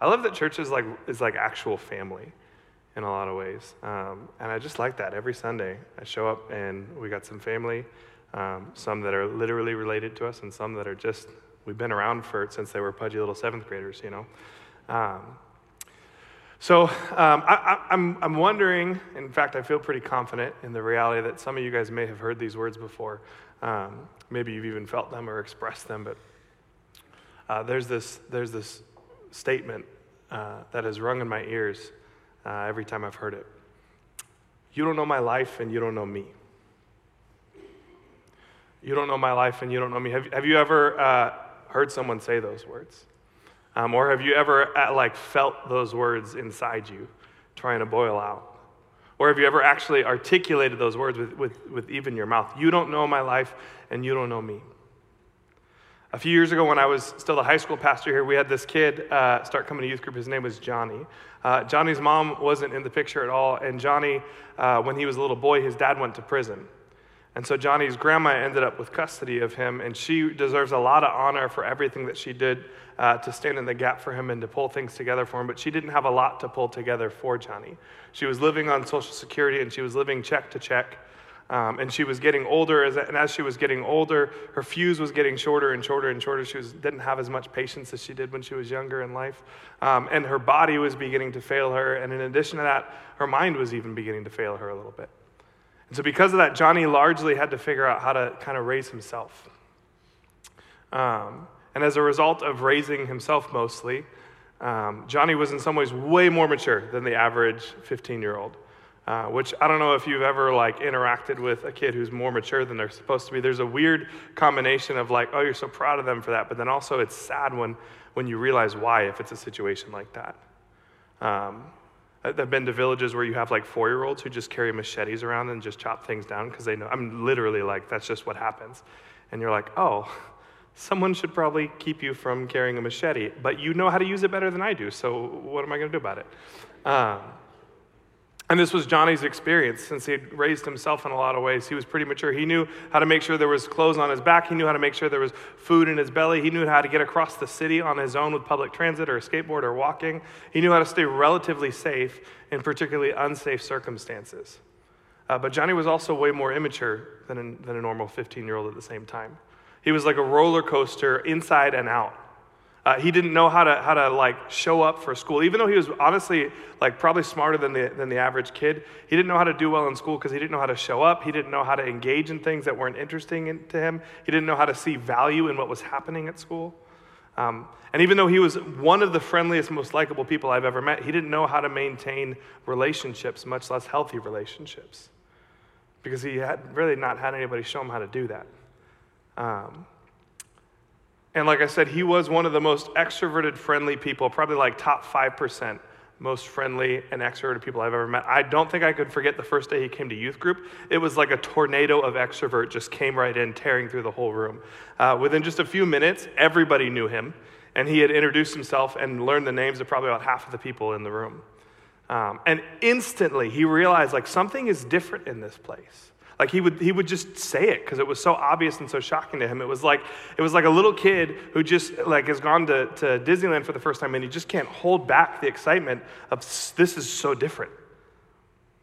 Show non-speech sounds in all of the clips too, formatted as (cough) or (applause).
I love that church is like, is like actual family in a lot of ways. Um, and I just like that every Sunday. I show up and we got some family, um, some that are literally related to us, and some that are just, we've been around for since they were pudgy little seventh graders, you know. Um, so um, I, am I'm, I'm wondering, in fact, I feel pretty confident in the reality that some of you guys may have heard these words before. Um, maybe you've even felt them or expressed them, but uh, there's, this, there's this statement uh, that has rung in my ears uh, every time I've heard it. You don't know my life and you don't know me. You don't know my life and you don't know me. Have, have you ever uh, heard someone say those words? Um, or have you ever uh, like felt those words inside you trying to boil out? Or have you ever actually articulated those words with, with, with even your mouth? You don't know my life and you don't know me. A few years ago, when I was still the high school pastor here, we had this kid uh, start coming to youth group. His name was Johnny. Uh, Johnny's mom wasn't in the picture at all, and Johnny, uh, when he was a little boy, his dad went to prison. And so Johnny's grandma ended up with custody of him, and she deserves a lot of honor for everything that she did uh, to stand in the gap for him and to pull things together for him. But she didn't have a lot to pull together for Johnny. She was living on Social Security and she was living check to check. Um, and she was getting older, as, and as she was getting older, her fuse was getting shorter and shorter and shorter. She was, didn't have as much patience as she did when she was younger in life. Um, and her body was beginning to fail her. And in addition to that, her mind was even beginning to fail her a little bit. And so, because of that, Johnny largely had to figure out how to kind of raise himself. Um, and as a result of raising himself mostly, um, Johnny was in some ways way more mature than the average 15 year old. Uh, which I don't know if you've ever like interacted with a kid who's more mature than they're supposed to be. There's a weird combination of like, oh, you're so proud of them for that, but then also it's sad when when you realize why if it's a situation like that. Um, I've been to villages where you have like four year olds who just carry machetes around and just chop things down because they know. I'm literally like, that's just what happens. And you're like, oh, someone should probably keep you from carrying a machete, but you know how to use it better than I do, so what am I going to do about it? Um, and this was Johnny's experience since he had raised himself in a lot of ways. He was pretty mature. He knew how to make sure there was clothes on his back. He knew how to make sure there was food in his belly. He knew how to get across the city on his own with public transit or a skateboard or walking. He knew how to stay relatively safe in particularly unsafe circumstances. Uh, but Johnny was also way more immature than, an, than a normal 15 year old at the same time. He was like a roller coaster inside and out. Uh, he didn't know how to, how to like show up for school. Even though he was honestly like probably smarter than the, than the average kid, he didn't know how to do well in school because he didn't know how to show up. He didn't know how to engage in things that weren't interesting in, to him. He didn't know how to see value in what was happening at school. Um, and even though he was one of the friendliest, most likable people I've ever met, he didn't know how to maintain relationships, much less healthy relationships, because he had really not had anybody show him how to do that. Um, and like I said, he was one of the most extroverted, friendly people, probably like top 5% most friendly and extroverted people I've ever met. I don't think I could forget the first day he came to youth group. It was like a tornado of extrovert just came right in, tearing through the whole room. Uh, within just a few minutes, everybody knew him, and he had introduced himself and learned the names of probably about half of the people in the room. Um, and instantly, he realized like something is different in this place. Like he would, he would just say it because it was so obvious and so shocking to him. It was like, it was like a little kid who just like has gone to, to Disneyland for the first time and he just can't hold back the excitement of this is so different.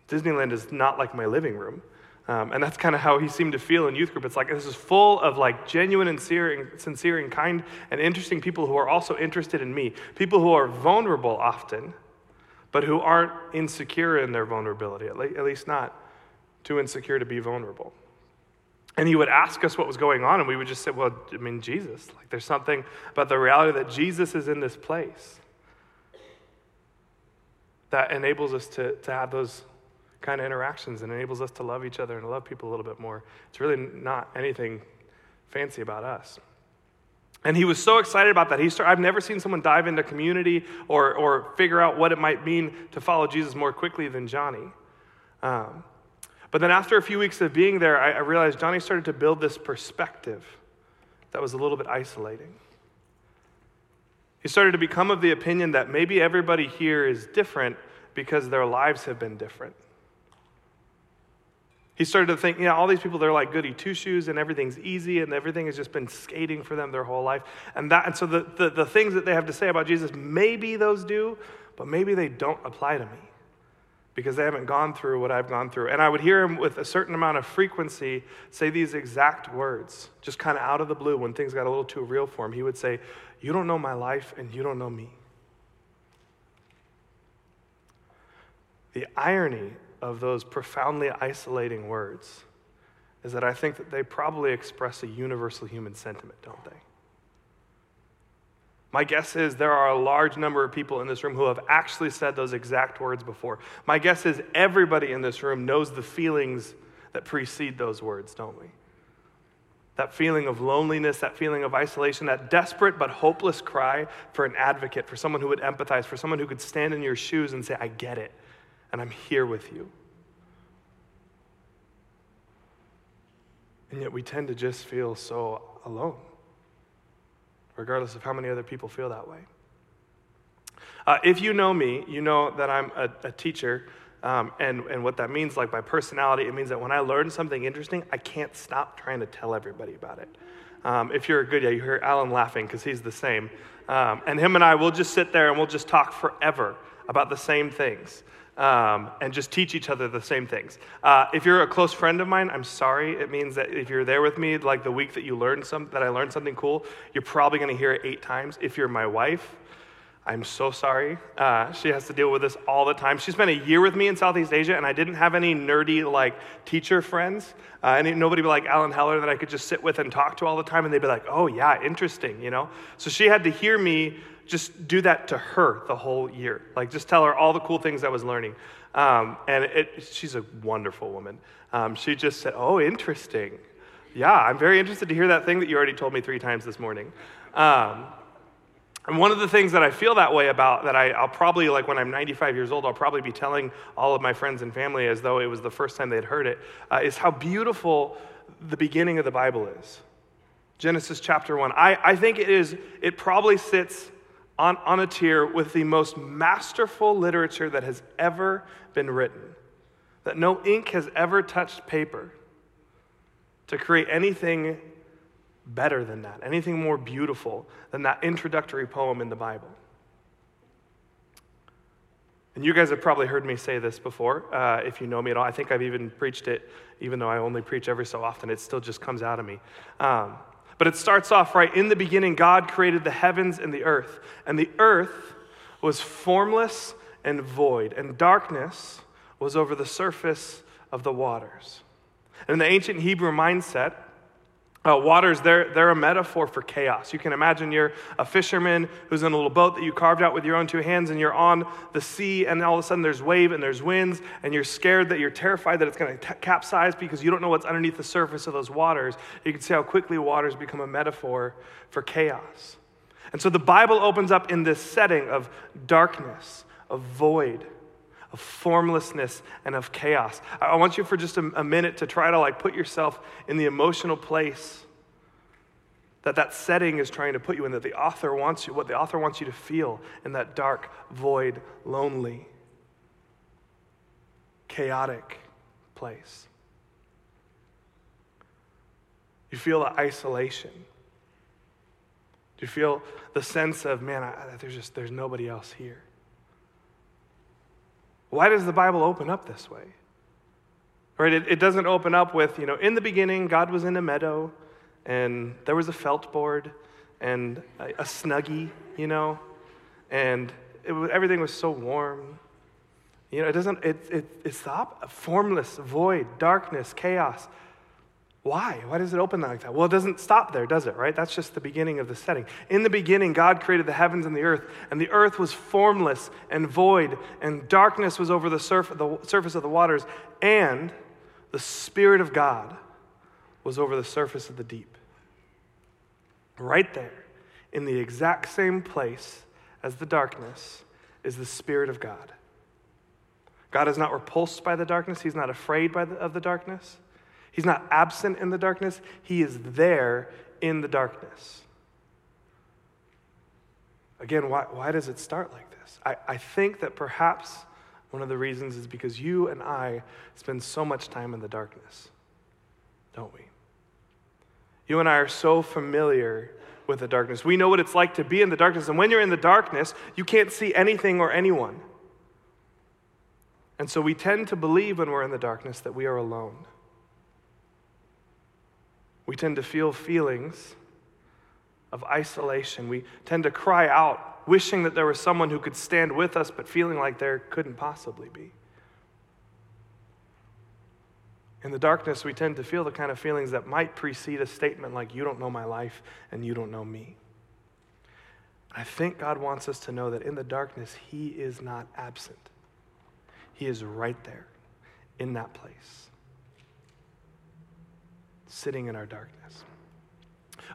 Disneyland is not like my living room. Um, and that's kind of how he seemed to feel in youth group. It's like this is full of like genuine and sincere, and sincere and kind and interesting people who are also interested in me. People who are vulnerable often, but who aren't insecure in their vulnerability, at, le- at least not too insecure to be vulnerable. And he would ask us what was going on, and we would just say, Well, I mean, Jesus. Like, there's something about the reality that Jesus is in this place that enables us to, to have those kind of interactions and enables us to love each other and to love people a little bit more. It's really not anything fancy about us. And he was so excited about that. He started, I've never seen someone dive into community or, or figure out what it might mean to follow Jesus more quickly than Johnny. Um, but then after a few weeks of being there, I, I realized Johnny started to build this perspective that was a little bit isolating. He started to become of the opinion that maybe everybody here is different because their lives have been different. He started to think, yeah, all these people, they're like goody two shoes and everything's easy and everything has just been skating for them their whole life. And, that, and so the, the, the things that they have to say about Jesus, maybe those do, but maybe they don't apply to me because they haven't gone through what I've gone through. And I would hear him with a certain amount of frequency say these exact words, just kind of out of the blue when things got a little too real for him. He would say, You don't know my life and you don't know me. The irony of those profoundly isolating words is that I think that they probably express a universal human sentiment, don't they? My guess is there are a large number of people in this room who have actually said those exact words before. My guess is everybody in this room knows the feelings that precede those words, don't we? That feeling of loneliness, that feeling of isolation, that desperate but hopeless cry for an advocate, for someone who would empathize, for someone who could stand in your shoes and say, I get it and I'm here with you. And yet we tend to just feel so alone, regardless of how many other people feel that way. Uh, if you know me, you know that I'm a, a teacher. Um, and, and what that means, like by personality, it means that when I learn something interesting, I can't stop trying to tell everybody about it. Um, if you're a good, yeah, you hear Alan laughing because he's the same. Um, and him and I will just sit there and we'll just talk forever about the same things um, and just teach each other the same things. Uh, if you're a close friend of mine, I'm sorry. It means that if you're there with me, like the week that you learned some, that I learned something cool, you're probably going to hear it eight times. If you're my wife, I'm so sorry. Uh, she has to deal with this all the time. She spent a year with me in Southeast Asia, and I didn't have any nerdy like teacher friends. Uh, and nobody like Alan Heller that I could just sit with and talk to all the time, and they'd be like, "Oh yeah, interesting," you know. So she had to hear me just do that to her the whole year. Like, just tell her all the cool things I was learning. Um, and it, she's a wonderful woman. Um, she just said, Oh, interesting. Yeah, I'm very interested to hear that thing that you already told me three times this morning. Um, and one of the things that I feel that way about, that I, will probably, like when I'm 95 years old, I'll probably be telling all of my friends and family as though it was the first time they'd heard it, uh, is how beautiful the beginning of the Bible is. Genesis chapter 1. I, I think it is, it probably sits on, on a tier with the most masterful literature that has ever been written. That no ink has ever touched paper to create anything better than that, anything more beautiful than that introductory poem in the Bible. And you guys have probably heard me say this before, uh, if you know me at all. I think I've even preached it, even though I only preach every so often, it still just comes out of me. Um, but it starts off right in the beginning, God created the heavens and the earth. And the earth was formless and void, and darkness was over the surface of the waters. And in the ancient Hebrew mindset, uh, waters, they're, they're a metaphor for chaos. You can imagine you're a fisherman who's in a little boat that you carved out with your own two hands, and you're on the sea, and all of a sudden there's wave and there's winds, and you're scared that you're terrified that it's going to capsize because you don't know what's underneath the surface of those waters. You can see how quickly waters become a metaphor for chaos. And so the Bible opens up in this setting of darkness, of void, of formlessness and of chaos. I want you for just a, a minute to try to like put yourself in the emotional place that that setting is trying to put you in that the author wants you what the author wants you to feel in that dark void lonely chaotic place. You feel the isolation. Do you feel the sense of man I, there's just there's nobody else here why does the Bible open up this way? Right? It, it doesn't open up with, you know, in the beginning, God was in a meadow and there was a felt board and a, a snuggie, you know, and it, everything was so warm. You know, it doesn't, it, it, it's the formless, void, darkness, chaos. Why? Why does it open like that? Well, it doesn't stop there, does it, right? That's just the beginning of the setting. In the beginning, God created the heavens and the earth, and the earth was formless and void, and darkness was over the, surf- the surface of the waters, and the Spirit of God was over the surface of the deep. Right there, in the exact same place as the darkness, is the Spirit of God. God is not repulsed by the darkness, He's not afraid by the, of the darkness. He's not absent in the darkness, He is there in the darkness. Again, why, why does it start like this? I, I think that perhaps One of the reasons is because you and I spend so much time in the darkness, don't we? You and I are so familiar with the darkness. We know what it's like to be in the darkness. And when you're in the darkness, you can't see anything or anyone. And so we tend to believe when we're in the darkness that we are alone. We tend to feel feelings of isolation. We tend to cry out, wishing that there was someone who could stand with us, but feeling like there couldn't possibly be. In the darkness, we tend to feel the kind of feelings that might precede a statement like, You don't know my life and you don't know me. I think God wants us to know that in the darkness, He is not absent, He is right there in that place, sitting in our darkness.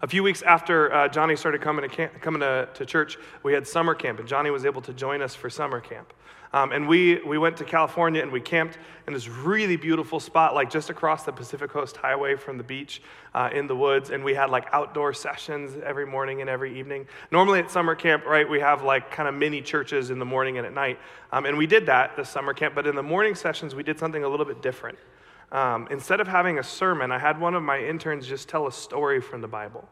A few weeks after uh, Johnny started coming, to, camp, coming to, to church, we had summer camp, and Johnny was able to join us for summer camp. Um, and we, we went to California and we camped in this really beautiful spot, like just across the Pacific Coast Highway from the beach uh, in the woods. And we had like outdoor sessions every morning and every evening. Normally at summer camp, right, we have like kind of mini churches in the morning and at night. Um, and we did that this summer camp, but in the morning sessions, we did something a little bit different. Um, instead of having a sermon, I had one of my interns just tell a story from the Bible.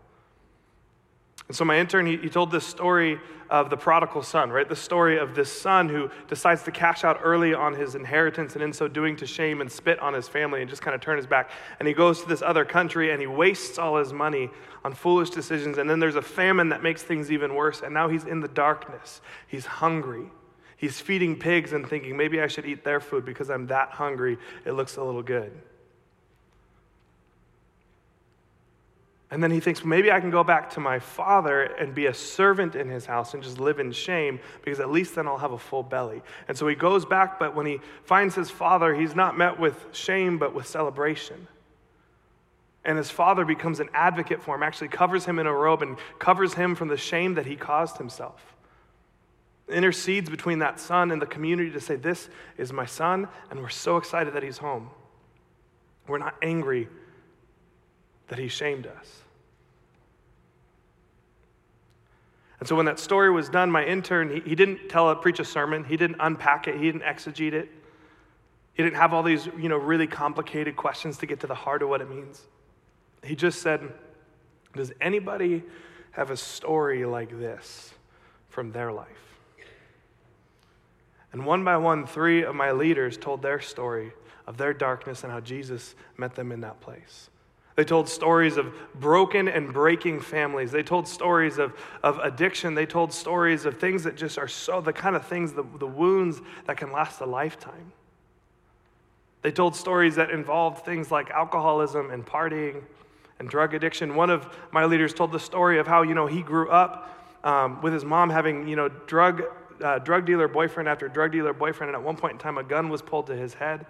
And so my intern, he, he, told this story of the prodigal son, right? The story of this son who decides to cash out early on his inheritance and in so doing to shame and spit on his family and just kind of turn his back. And he goes to this other country and he wastes all his money on foolish decisions. And then there's a famine that makes things even worse. And now he's in the darkness. He's hungry. He's feeding pigs and thinking, maybe I should eat their food because I'm that hungry. It looks a little good. And then he thinks, maybe I can go back to my father and be a servant in his house and just live in shame because at least then I'll have a full belly. And so he goes back, but when he finds his father, he's not met with shame, but with celebration. And his father becomes an advocate for him, actually covers him in a robe and covers him from the shame that he caused himself intercedes between that son and the community to say, This is my son, and we're so excited that he's home. We're not angry that he shamed us. And so when that story was done, my intern, he, he didn't tell it, preach a sermon. He didn't unpack it. He didn't exegete it. He didn't have all these, you know, really complicated questions to get to the heart of what it means. He just said, Does anybody have a story like this from their life? And one by one, three of my leaders told their story of their darkness and how Jesus met them in that place. They told stories of broken and breaking families. They told stories of, of addiction. They told stories of things that just are so, the kind of things, the, the wounds that can last a lifetime. They told stories that involved things like alcoholism and partying and drug addiction. One of my leaders told the story of how, you know, he grew up um, with his mom having, you know, drug uh, drug dealer boyfriend after drug dealer boyfriend, and at one point in time, a gun was pulled to his head.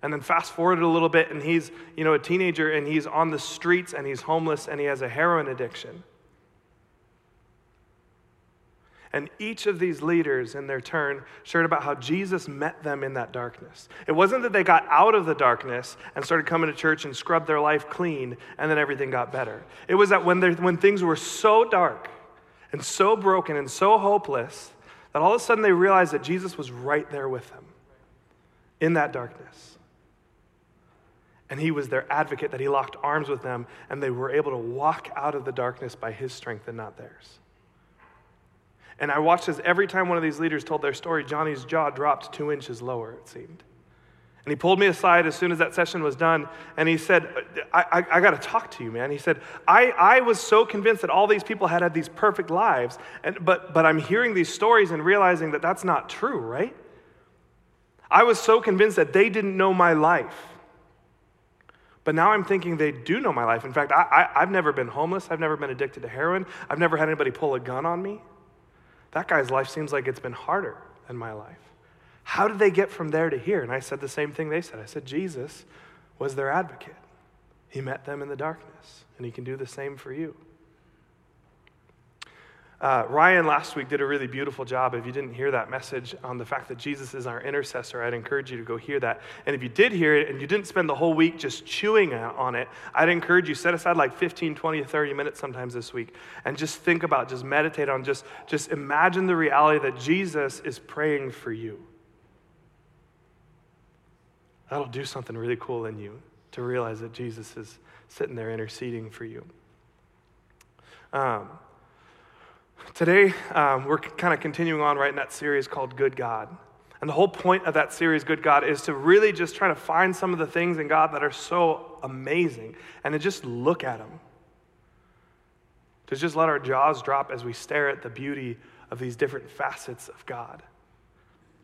And then fast forward a little bit, and he's, you know, a teenager, and he's on the streets, and he's homeless, and he has a heroin addiction. And each of these leaders, in their turn, shared about how Jesus met them in that darkness. It wasn't that they got out of the darkness and started coming to church and scrubbed their life clean, and then everything got better. It was that when, when things were so dark and so broken and so hopeless that all of a sudden they realized that Jesus was right there with them in that darkness. And he was their advocate, that he locked arms with them, and they were able to walk out of the darkness by his strength and not theirs. And I watched as every time one of these leaders told their story, Johnny's jaw dropped two inches lower, it seemed. And he pulled me aside as soon as that session was done, and he said, I, I, I got to talk to you, man. He said, I, I was so convinced that all these people had had these perfect lives, and, but, but I'm hearing these stories and realizing that that's not true, right? I was so convinced that they didn't know my life. But now I'm thinking they do know my life. In fact, I, I, I've never been homeless. I've never been addicted to heroin. I've never had anybody pull a gun on me. That guy's life seems like it's been harder than my life. How did they get from there to here? And I said the same thing they said. I said, Jesus was their advocate. He met them in the darkness, and he can do the same for you. Uh, Ryan last week did a really beautiful job. If you didn't hear that message on the fact that Jesus is our intercessor, I'd encourage you to go hear that. And if you did hear it and you didn't spend the whole week just chewing on it, I'd encourage you set aside like 15, 20, 30 minutes sometimes this week and just think about, just meditate on, just, just imagine the reality that Jesus is praying for you That'll do something really cool in you to realize that Jesus is sitting there interceding for you. Um, today, um, we're kind of continuing on right in that series called Good God. And the whole point of that series, Good God, is to really just try to find some of the things in God that are so amazing and to just look at them. To just let our jaws drop as we stare at the beauty of these different facets of God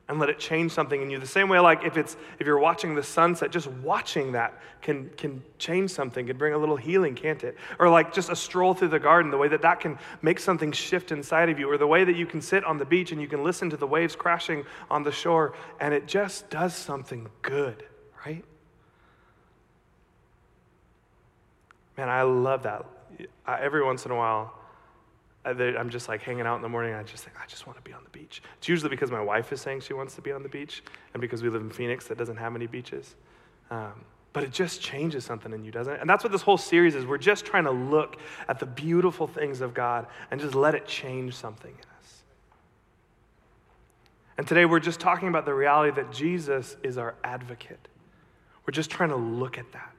and let it change something in you. The same way, like if it's if you're watching the sunset, just watching that can can change something, can bring a little healing, can't it? Or like just a stroll through the garden, the way that that can make something shift inside of you, or the way that you can sit on the beach and you can listen to the waves crashing on the shore, and it just does something good, right? Man, I love that. I, every once in a while, I'm just like hanging out in the morning. I just think, I just want to be on the beach. It's usually because my wife is saying she wants to be on the beach, and because we live in Phoenix that doesn't have any beaches. Um, but it just changes something in you, doesn't it? And that's what this whole series is. We're just trying to look at the beautiful things of God and just let it change something in us. And today we're just talking about the reality that Jesus is our advocate. We're just trying to look at that,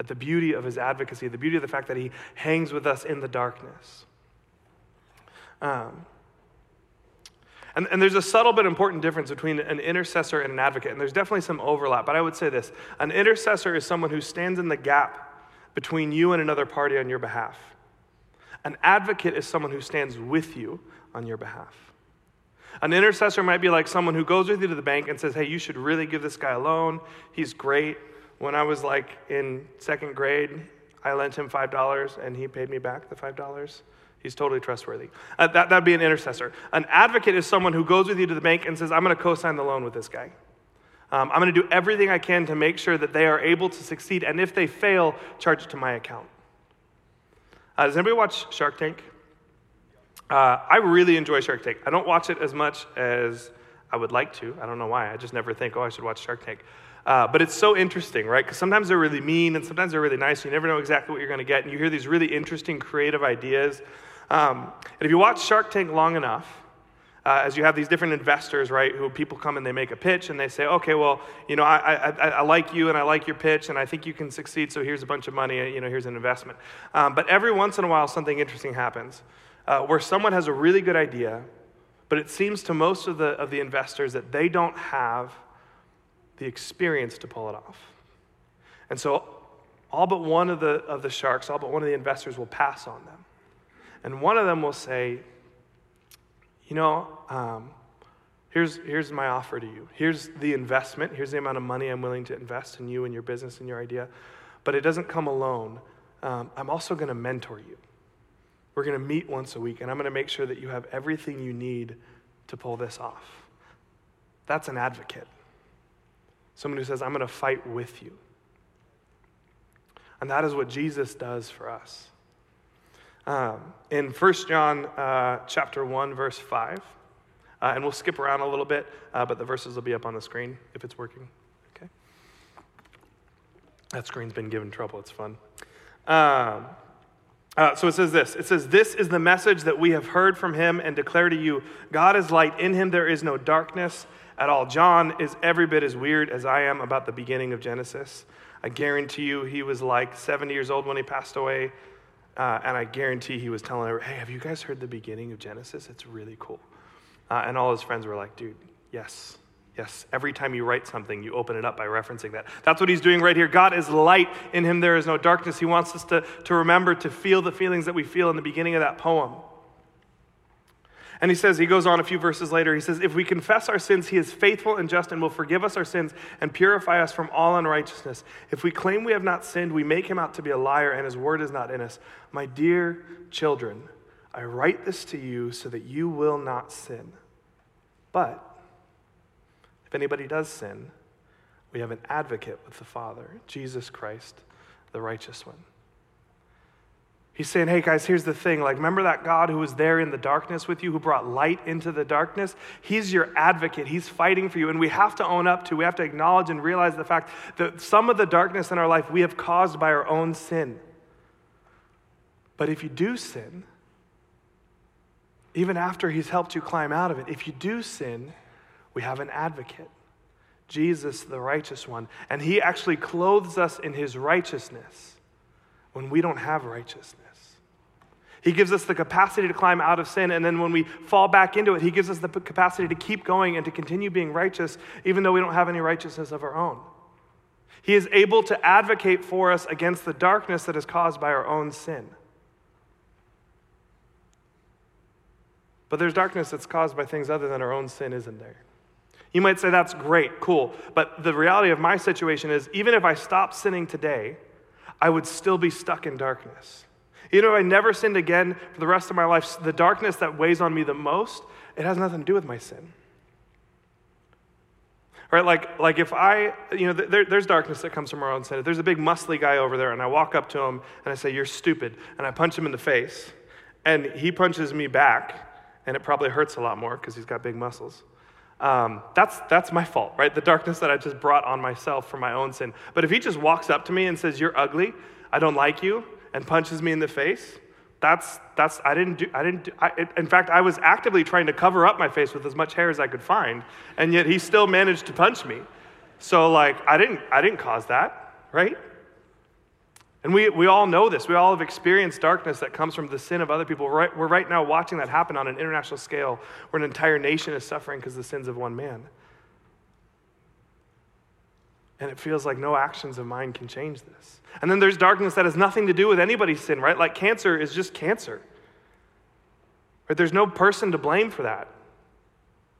at the beauty of his advocacy, the beauty of the fact that he hangs with us in the darkness. Um, and, and there's a subtle but important difference between an intercessor and an advocate, and there's definitely some overlap. But I would say this an intercessor is someone who stands in the gap between you and another party on your behalf. An advocate is someone who stands with you on your behalf. An intercessor might be like someone who goes with you to the bank and says, Hey, you should really give this guy a loan. He's great. When I was like in second grade, I lent him $5 and he paid me back the $5. He's totally trustworthy. Uh, that would be an intercessor. An advocate is someone who goes with you to the bank and says, I'm going to co sign the loan with this guy. Um, I'm going to do everything I can to make sure that they are able to succeed. And if they fail, charge it to my account. Uh, does anybody watch Shark Tank? Uh, I really enjoy Shark Tank. I don't watch it as much as I would like to. I don't know why. I just never think, oh, I should watch Shark Tank. Uh, but it's so interesting, right? Because sometimes they're really mean and sometimes they're really nice. You never know exactly what you're going to get. And you hear these really interesting, creative ideas. Um, and if you watch Shark Tank long enough, uh, as you have these different investors, right, who people come and they make a pitch and they say, okay, well, you know, I, I, I like you and I like your pitch and I think you can succeed, so here's a bunch of money, you know, here's an investment. Um, but every once in a while, something interesting happens uh, where someone has a really good idea, but it seems to most of the, of the investors that they don't have the experience to pull it off. And so all but one of the, of the sharks, all but one of the investors will pass on them. And one of them will say, You know, um, here's, here's my offer to you. Here's the investment. Here's the amount of money I'm willing to invest in you and your business and your idea. But it doesn't come alone. Um, I'm also going to mentor you. We're going to meet once a week, and I'm going to make sure that you have everything you need to pull this off. That's an advocate. Someone who says, I'm going to fight with you. And that is what Jesus does for us. Um, in 1 John uh, chapter 1, verse 5, uh, and we'll skip around a little bit, uh, but the verses will be up on the screen if it's working. Okay? That screen's been given trouble. It's fun. Um, uh, so it says this it says, This is the message that we have heard from him and declare to you God is light. In him there is no darkness at all. John is every bit as weird as I am about the beginning of Genesis. I guarantee you he was like 70 years old when he passed away. Uh, and I guarantee he was telling her, hey, have you guys heard the beginning of Genesis? It's really cool. Uh, and all his friends were like, dude, yes, yes. Every time you write something, you open it up by referencing that. That's what he's doing right here. God is light. In him, there is no darkness. He wants us to, to remember to feel the feelings that we feel in the beginning of that poem. And he says, he goes on a few verses later, he says, If we confess our sins, he is faithful and just and will forgive us our sins and purify us from all unrighteousness. If we claim we have not sinned, we make him out to be a liar and his word is not in us. My dear children, I write this to you so that you will not sin. But if anybody does sin, we have an advocate with the Father, Jesus Christ, the righteous one. He's saying, hey guys, here's the thing. Like, remember that God who was there in the darkness with you, who brought light into the darkness? He's your advocate. He's fighting for you. And we have to own up to, we have to acknowledge and realize the fact that some of the darkness in our life we have caused by our own sin. But if you do sin, even after He's helped you climb out of it, if you do sin, we have an advocate. Jesus, the righteous one. And he actually clothes us in his righteousness when we don't have righteousness. He gives us the capacity to climb out of sin, and then when we fall back into it, He gives us the capacity to keep going and to continue being righteous, even though we don't have any righteousness of our own. He is able to advocate for us against the darkness that is caused by our own sin. But there's darkness that's caused by things other than our own sin, isn't there? You might say, that's great, cool. But the reality of my situation is, even if I stop sinning today, I would still be stuck in darkness. You know, I never sinned again for the rest of my life. The darkness that weighs on me the most, it has nothing to do with my sin. Right? Like, like if I, you know, there, there's darkness that comes from our own sin. If there's a big muscly guy over there and I walk up to him and I say, You're stupid, and I punch him in the face, and he punches me back, and it probably hurts a lot more because he's got big muscles. Um, that's, that's my fault, right? The darkness that I just brought on myself for my own sin. But if he just walks up to me and says, You're ugly, I don't like you, and punches me in the face, that's, that's I didn't do, I didn't do, I, in fact, I was actively trying to cover up my face with as much hair as I could find, and yet he still managed to punch me. So, like, I didn't, I didn't cause that, right? And we, we all know this. We all have experienced darkness that comes from the sin of other people. We're right, we're right now watching that happen on an international scale where an entire nation is suffering because of the sins of one man. And it feels like no actions of mine can change this. And then there's darkness that has nothing to do with anybody's sin, right? Like cancer is just cancer. Right? There's no person to blame for that.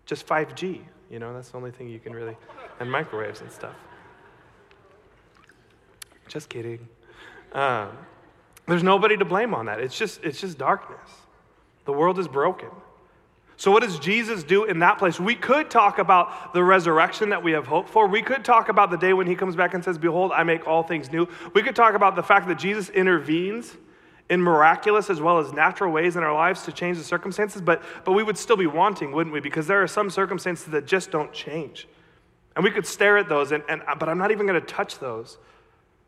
Just 5G, you know, that's the only thing you can really, and microwaves and stuff. Just kidding. Um, there's nobody to blame on that. It's just, it's just darkness. The world is broken. So, what does Jesus do in that place? We could talk about the resurrection that we have hope for. We could talk about the day when he comes back and says, Behold, I make all things new. We could talk about the fact that Jesus intervenes in miraculous as well as natural ways in our lives to change the circumstances, but, but we would still be wanting, wouldn't we? Because there are some circumstances that just don't change. And we could stare at those, and, and, but I'm not even going to touch those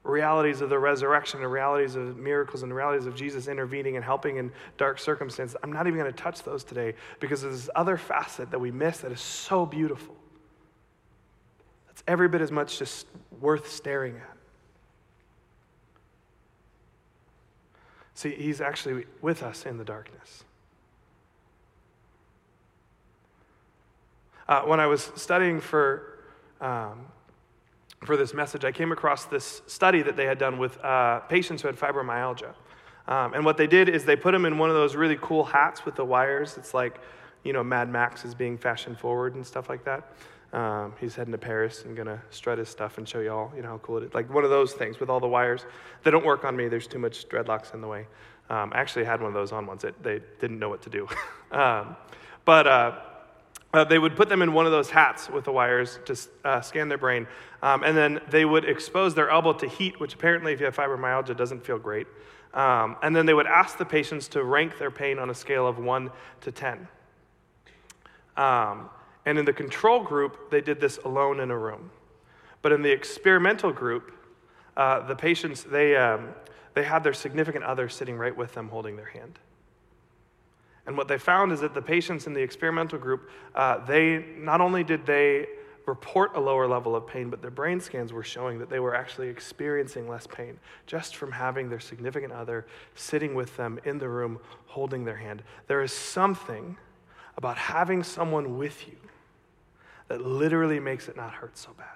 realities of the resurrection, the realities of miracles, and the realities of Jesus intervening and helping in dark circumstances. I'm not even going to touch those today because there's this other facet that we miss that is so beautiful. That's every bit as much just worth staring at. See, he's actually with us in the darkness. Uh, when I was studying for um, for this message, I came across this study that they had done with uh, patients who had fibromyalgia. Um, and what they did is they put them in one of those really cool hats with the wires. It's like, you know, Mad Max is being fashion forward and stuff like that. Um, he's heading to Paris and gonna strut his stuff and show y'all, you know, how cool it is. Like one of those things with all the wires. They don't work on me. There's too much dreadlocks in the way. Um, I actually had one of those on once. It, they didn't know what to do. (laughs) um, but uh, uh, they would put them in one of those hats with the wires to uh, scan their brain. Um, and then they would expose their elbow to heat, which apparently, if you have fibromyalgia, doesn't feel great. Um, and then they would ask the patients to rank their pain on a scale of 1 to 10. Um, and in the control group, they did this alone in a room. But in the experimental group, uh, the patients, they, um, they had their significant other sitting right with them holding their hand. And what they found is that the patients in the experimental group, uh, they not only did they report a lower level of pain, but their brain scans were showing that they were actually experiencing less pain just from having their significant other sitting with them in the room holding their hand. There is something about having someone with you that literally makes it not hurt so bad.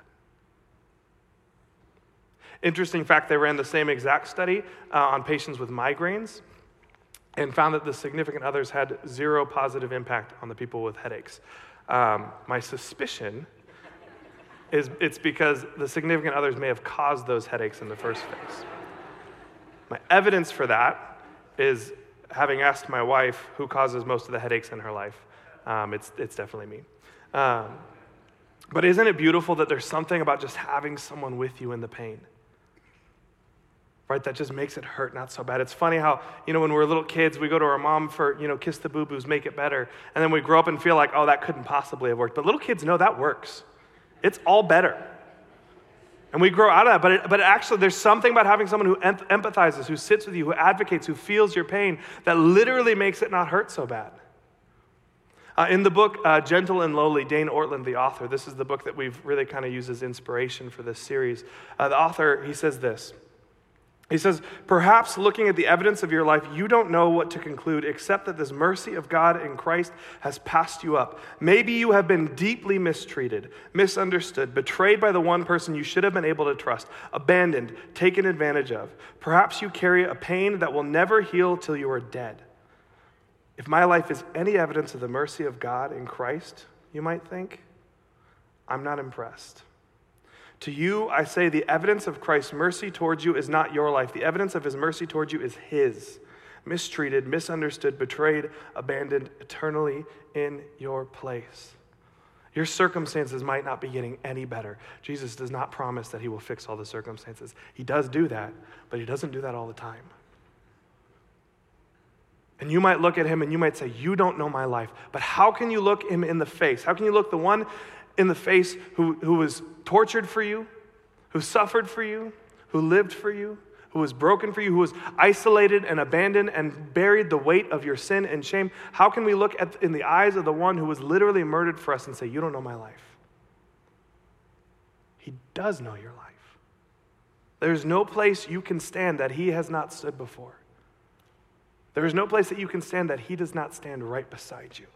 Interesting fact, they ran the same exact study uh, on patients with migraines and found that the significant others had zero positive impact on the people with headaches. Um, my suspicion is it's because the significant others may have caused those headaches in the first place. My evidence for that is having asked my wife who causes most of the headaches in her life. Um, it's, it's definitely me. Um, but isn't it beautiful that there's something about just having someone with you in the pain? Right? That just makes it hurt not so bad. It's funny how, you know, when we're little kids, we go to our mom for, you know, kiss the boo boos, make it better. And then we grow up and feel like, oh, that couldn't possibly have worked. But little kids know that works. It's all better. And we grow out of that. But, it, but actually, there's something about having someone who empathizes, who sits with you, who advocates, who feels your pain, that literally makes it not hurt so bad. Uh, in the book uh, Gentle and Lowly, Dane Ortlund, the author, this is the book that we've really kind of used as inspiration for this series. Uh, the author, he says this. He says, Perhaps looking at the evidence of your life, you don't know what to conclude except that this mercy of God in Christ has passed you up. Maybe you have been deeply mistreated, misunderstood, betrayed by the one person you should have been able to trust, abandoned, taken advantage of. Perhaps you carry a pain that will never heal till you are dead. If my life is any evidence of the mercy of God in Christ, you might think, I'm not impressed. To you, I say the evidence of Christ's mercy towards you is not your life. The evidence of his mercy towards you is his. Mistreated, misunderstood, betrayed, abandoned, eternally in your place. Your circumstances might not be getting any better. Jesus does not promise that he will fix all the circumstances. He does do that, but he doesn't do that all the time. And you might look at him and you might say, You don't know my life. But how can you look him in the face? How can you look the one in the face who, who was tortured for you, who suffered for you, who lived for you, who was broken for you, who was isolated and abandoned and buried the weight of your sin and shame? How can we look at, in the eyes of the one who was literally murdered for us and say, You don't know my life? He does know your life. There's no place you can stand that he has not stood before. There is no place that you can stand that He does not stand right beside you.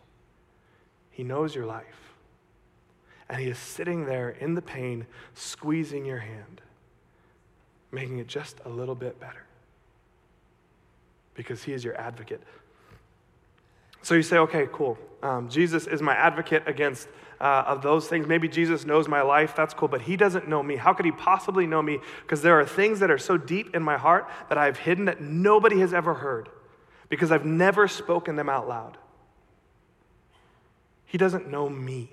He knows your life. And He is sitting there in the pain, squeezing your hand, making it just a little bit better. Because He is your advocate. So you say, okay, cool. Um, Jesus is my advocate against uh, of those things. Maybe Jesus knows my life. That's cool, but he doesn't know me. How could he possibly know me? Because there are things that are so deep in my heart that I've hidden that nobody has ever heard because I've never spoken them out loud. He doesn't know me,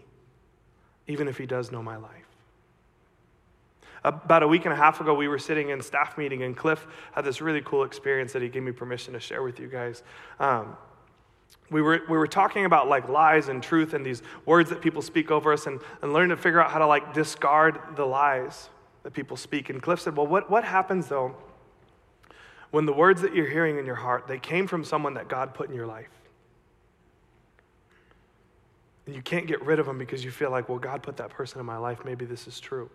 even if he does know my life. About a week and a half ago, we were sitting in staff meeting, and Cliff had this really cool experience that he gave me permission to share with you guys. Um, we were, we were talking about like lies and truth and these words that people speak over us and, and learn to figure out how to like discard the lies that people speak. And Cliff said, Well, what, what happens though when the words that you're hearing in your heart, they came from someone that God put in your life. And you can't get rid of them because you feel like, well, God put that person in my life. Maybe this is true.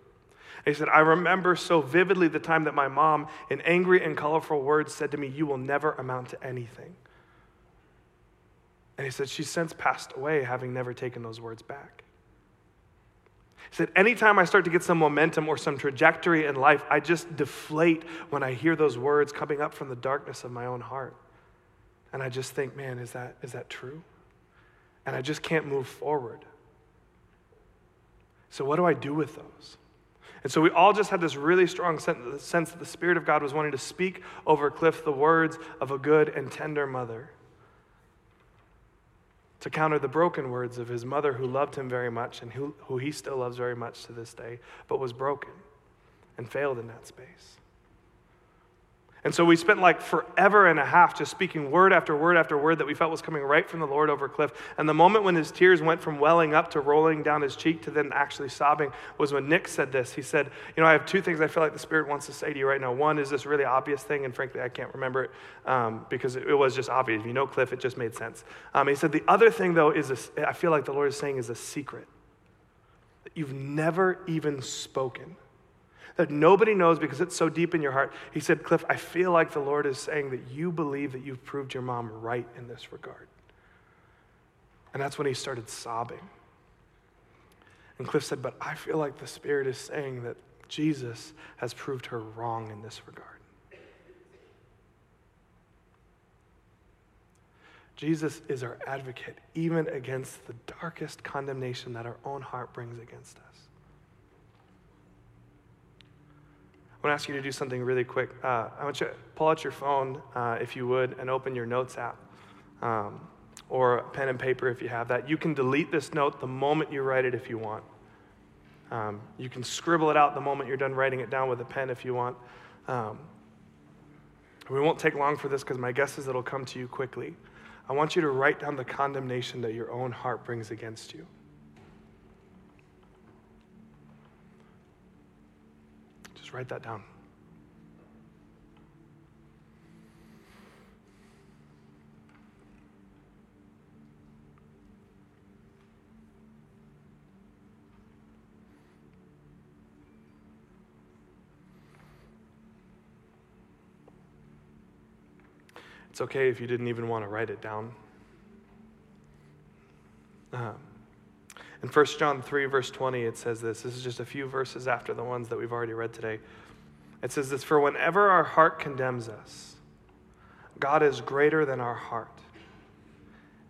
And he said, I remember so vividly the time that my mom, in angry and colorful words, said to me, You will never amount to anything. And he said, She's since passed away, having never taken those words back. He said, anytime I start to get some momentum or some trajectory in life, I just deflate when I hear those words coming up from the darkness of my own heart. And I just think, man, is that, is that true? And I just can't move forward. So, what do I do with those? And so we all just had this really strong sense that the Spirit of God was wanting to speak over Cliff the words of a good and tender mother to counter the broken words of his mother who loved him very much and who, who he still loves very much to this day, but was broken and failed in that space. And so we spent like forever and a half just speaking word after word after word that we felt was coming right from the Lord over Cliff. And the moment when his tears went from welling up to rolling down his cheek to then actually sobbing was when Nick said this. He said, You know, I have two things I feel like the Spirit wants to say to you right now. One is this really obvious thing, and frankly, I can't remember it um, because it, it, was just obvious. If you know Cliff, it just made sense. Um, he said, The other thing, though, is I feel like the Lord is saying is a secret that you've never even spoken that nobody knows because it's so deep in your heart. He said, Cliff, I feel like the Lord is saying that you believe that you've proved your mom right in this regard. And that's when he started sobbing. And Cliff said, But I feel like the Spirit is saying that Jesus has proved her wrong in this regard. Jesus is our advocate, even against the darkest condemnation that our own heart brings against us. I want to ask you to do something really quick. Uh, I want you to pull out your phone, uh, if you would, and open your notes app um, or pen and paper if you have that. You can delete this note the moment you write it if you want. Um, you can scribble it out the moment you're done writing it down with a pen if you want. Um, we won't take long for this because my guess is it'll come to you quickly. I want you to write down the condemnation that your own heart brings against you. Just write that down. It's okay if you didn't even want to write it down. In 1 John 3, verse 20, it says this. This is just a few verses after the ones that we've already read today. It says this For whenever our heart condemns us, God is greater than our heart,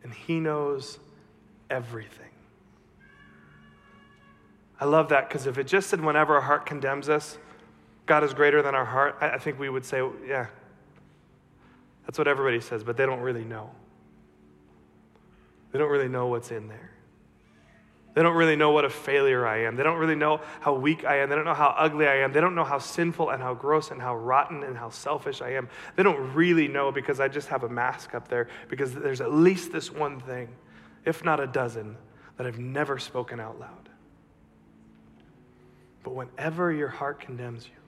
and He knows everything. I love that because if it just said whenever our heart condemns us, God is greater than our heart, I, think we would say, yeah, that's what everybody says, but they don't really know. They don't really know what's in there. They don't really know what a failure I am. They don't really know how weak I am. They don't know how ugly I am. They don't know how sinful and how gross and how rotten and how selfish I am. They don't really know because I just have a mask up there because there's at least this one thing, if not a dozen, that I've never spoken out loud. But whenever your heart condemns you,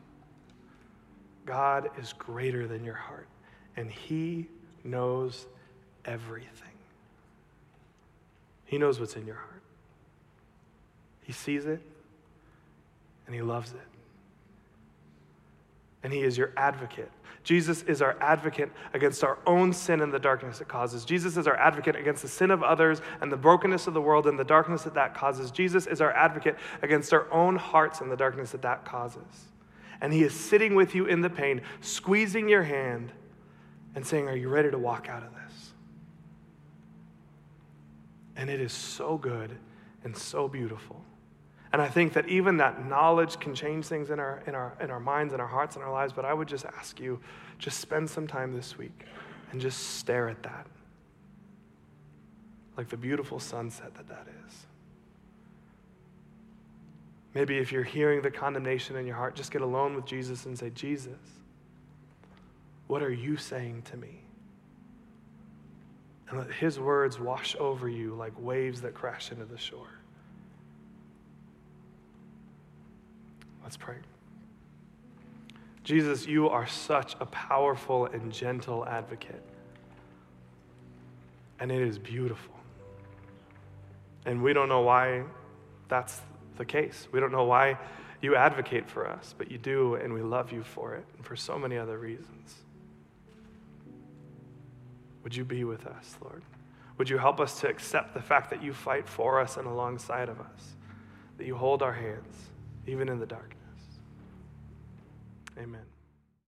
God is greater than your heart, and He knows everything. He knows what's in your heart. He sees it and he loves it. And he is your advocate. Jesus is our advocate against our own sin and the darkness it causes. Jesus is our advocate against the sin of others and the brokenness of the world and the darkness that that causes. Jesus is our advocate against our own hearts and the darkness that that causes. And he is sitting with you in the pain, squeezing your hand and saying, Are you ready to walk out of this? And it is so good and so beautiful. And I think that even that knowledge can change things in our, in, our, in our minds and our hearts and our lives. But I would just ask you, just spend some time this week and just stare at that. Like the beautiful sunset that that is. Maybe if you're hearing the condemnation in your heart, just get alone with Jesus and say, Jesus, what are you saying to me? And let his words wash over you like waves that crash into the shore. Let's pray. Jesus, you are such a powerful and gentle advocate. And it is beautiful. And we don't know why that's the case. We don't know why you advocate for us, but you do, and we love you for it, and for so many other reasons. Would you be with us, Lord? Would you help us to accept the fact that you fight for us and alongside of us, that you hold our hands, even in the darkness? Amen.